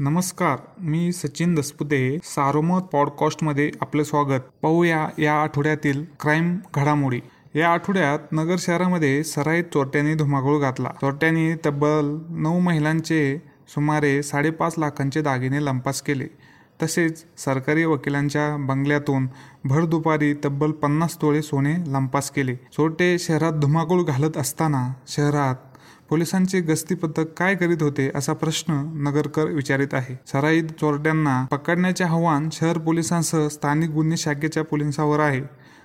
नमस्कार मी सचिन दसपुते सारोमत पॉडकास्टमध्ये आपलं स्वागत. पाहूया या आठवड्यातील क्राईम घडामोडी. या आठवड्यात नगर शहरामध्ये सराईत चोरट्यांनी धुमाकूळ घातला. चोरट्यांनी तब्बल नऊ महिलांचे सुमारे साडेपाच लाखांचे दागिने लंपास केले. तसेच सरकारी वकिलांच्या बंगल्यातून भर दुपारी तब्बल पन्नास तोळे सोने लंपास केले. चोरटे शहरात धुमाकूळ घालत असताना शहरात पोलिसांचे गस्ती पथक काय करीत होते असा प्रश्न नगरकर विचारित आहे. सराईत चोरट्यांना पकडण्याचे आव्हान शहर पोलिसांसह स्थानिक गुन्हे शाखेच्या पोलिसांवर आहे.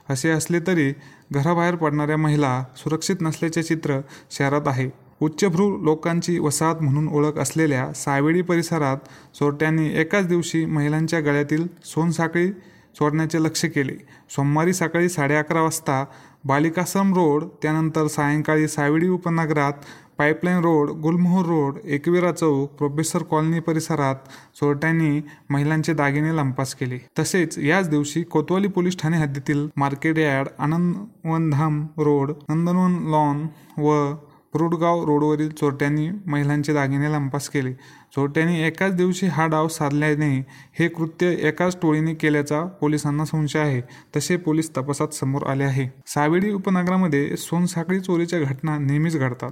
असे असले तरी घराबाहेर पडणाऱ्या महिला सुरक्षित नसल्याचे चित्र शहरात आहे. उच्चभ्रू लोकांची वसाहत म्हणून ओळख असलेल्या सावेडी परिसरात चोरट्यांनी एकाच दिवशी महिलांच्या गळ्यातील सोनसाखळी चोरण्याचे लक्ष केले. सोमवारी सकाळी साडे अकरा वाजता बालिकाश्रम रोड त्यानंतर सायंकाळी सावेडी उपनगरात pipeline road Gulmohar road Ekvira chowk professor colony परिसरात चोरट्यांनी महिलांचे दागिने लंपास केले. तसेच याच दिवशी कोतवाली पोलीस ठाणे हद्दीतील market yard Anandvandham road Nandanvan lawn व रुडगाव रोडवरील चोरट्यांनी महिलांचे दागिने लंपास केले. चोरट्यांनी एकाच दिवशी हा डाव साधल्याने हे कृत्य एकाच टोळीने केल्याचा पोलिसांना संशय आहे. तसे पोलीस तपासात समोर आले आहे. सावेडी उपनगरामध्ये सोनसाखळी चोरीच्या घटना नेहमीच घडतात.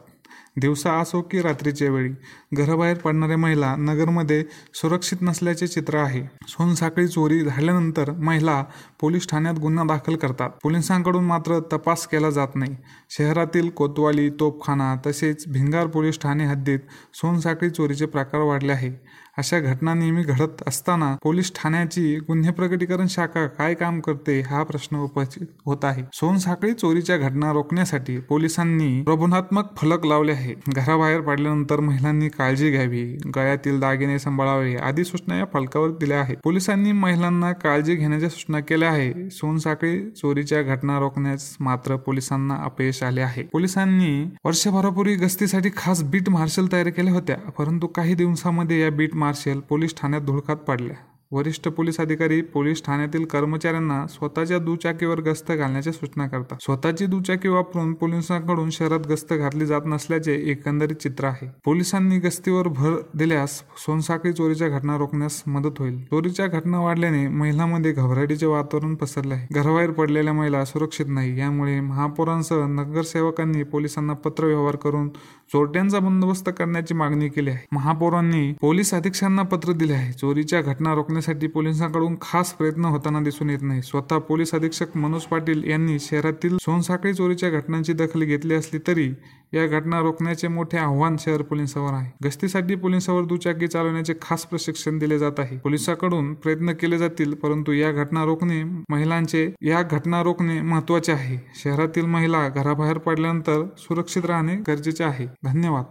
दिवसा असो की रात्रीच्या वेळी घराबाहेर पडणाऱ्या महिला नगरमध्ये सुरक्षित नसल्याचे चित्र आहे. सोनसाखळी चोरी झाल्यानंतर महिला पोलीस ठाण्यात गुन्हा दाखल करतात. पोलिसांकडून मात्र तपास केला जात नाही. शहरातील कोतवाली तोपखाना तसेच भिंगार पोलीस ठाणे हद्दीत सोनसाखळी चोरीचे प्रकार वाढले आहे. अशा घटना नेहमी घडत असताना पोलीस ठाण्याची गुन्हे प्रकटीकरण शाखा काय काम करते हा प्रश्न उपस्थित होत आहे. सोनसाखळी चोरीच्या घटना रोखण्यासाठी पोलिसांनी प्रबोधात्मक फलक लावले आहे घराबाहेर पडल्यानंतर महिलांनी काळजी घ्यावी गळ्यातील दागिने सांभाळावे आदी सूचना या फलकावर दिल्या आहेत. पोलिसांनी महिलांना काळजी घेण्याच्या सूचना केल्या आहे सोनसाखळी चोरीच्या घटना रोखण्यास मात्र पोलिसांना अपयश आले आहे. पोलिसांनी वर्षभरापूर्वी गस्तीसाठी खास बीट मार्शल तयार केल्या होत्या परंतु काही दिवसांमध्ये या बीट मार्शल पोलीस ठाण्यात धुळकात पाडल्या. वरिष्ठ पोलीस अधिकारी पोलीस ठाण्यातील कर्मचाऱ्यांना स्वतःच्या दुचाकीवर गस्त घालण्याच्या सूचना करतात. स्वतःची दुचाकी वापरून पोलिसांकडून शहरात गस्त घातली जात नसल्याचे एकंदरीत चित्र आहे. पोलिसांनी गस्तीवर भर दिल्यास सोनसाखळी चोरीच्या घटना रोखण्यास मदत होईल. चोरीच्या घटना वाढल्याने महिलांमध्ये घबराटीचे वातावरण पसरले आहे. घराबाहेर पडलेल्या महिला सुरक्षित नाही. यामुळे महापौरांसह नगरसेवकांनी पोलिसांना पत्र व्यवहार करून चोरट्यांचा बंदोबस्त करण्याची मागणी केली आहे. महापौरांनी पोलीस अधीक्षकांना पत्र दिले आहे. चोरीच्या घटना करण्यासाठी पोलिसांकडून खास प्रयत्न होताना दिसून येत नाही. स्वतः पोलीस अधीक्षक मनोज पाटील यांनी शहरातील सोनसाखळी चोरीच्या घटनांची दखल घेतली असली तरी या घटना रोखण्याचे मोठे आव्हान शहर पोलिसांवर आहे. गस्तीसाठी पोलिसांवर दुचाकी चालवण्याचे खास प्रशिक्षण दिले जात आहे. पोलिसांकडून प्रयत्न केले जातील परंतु या घटना रोखणे महिलांचे या घटना रोखणे महत्त्वाचे आहे. शहरातील महिला घराबाहेर पडल्यानंतर सुरक्षित राहणे गरजेचे आहे. धन्यवाद.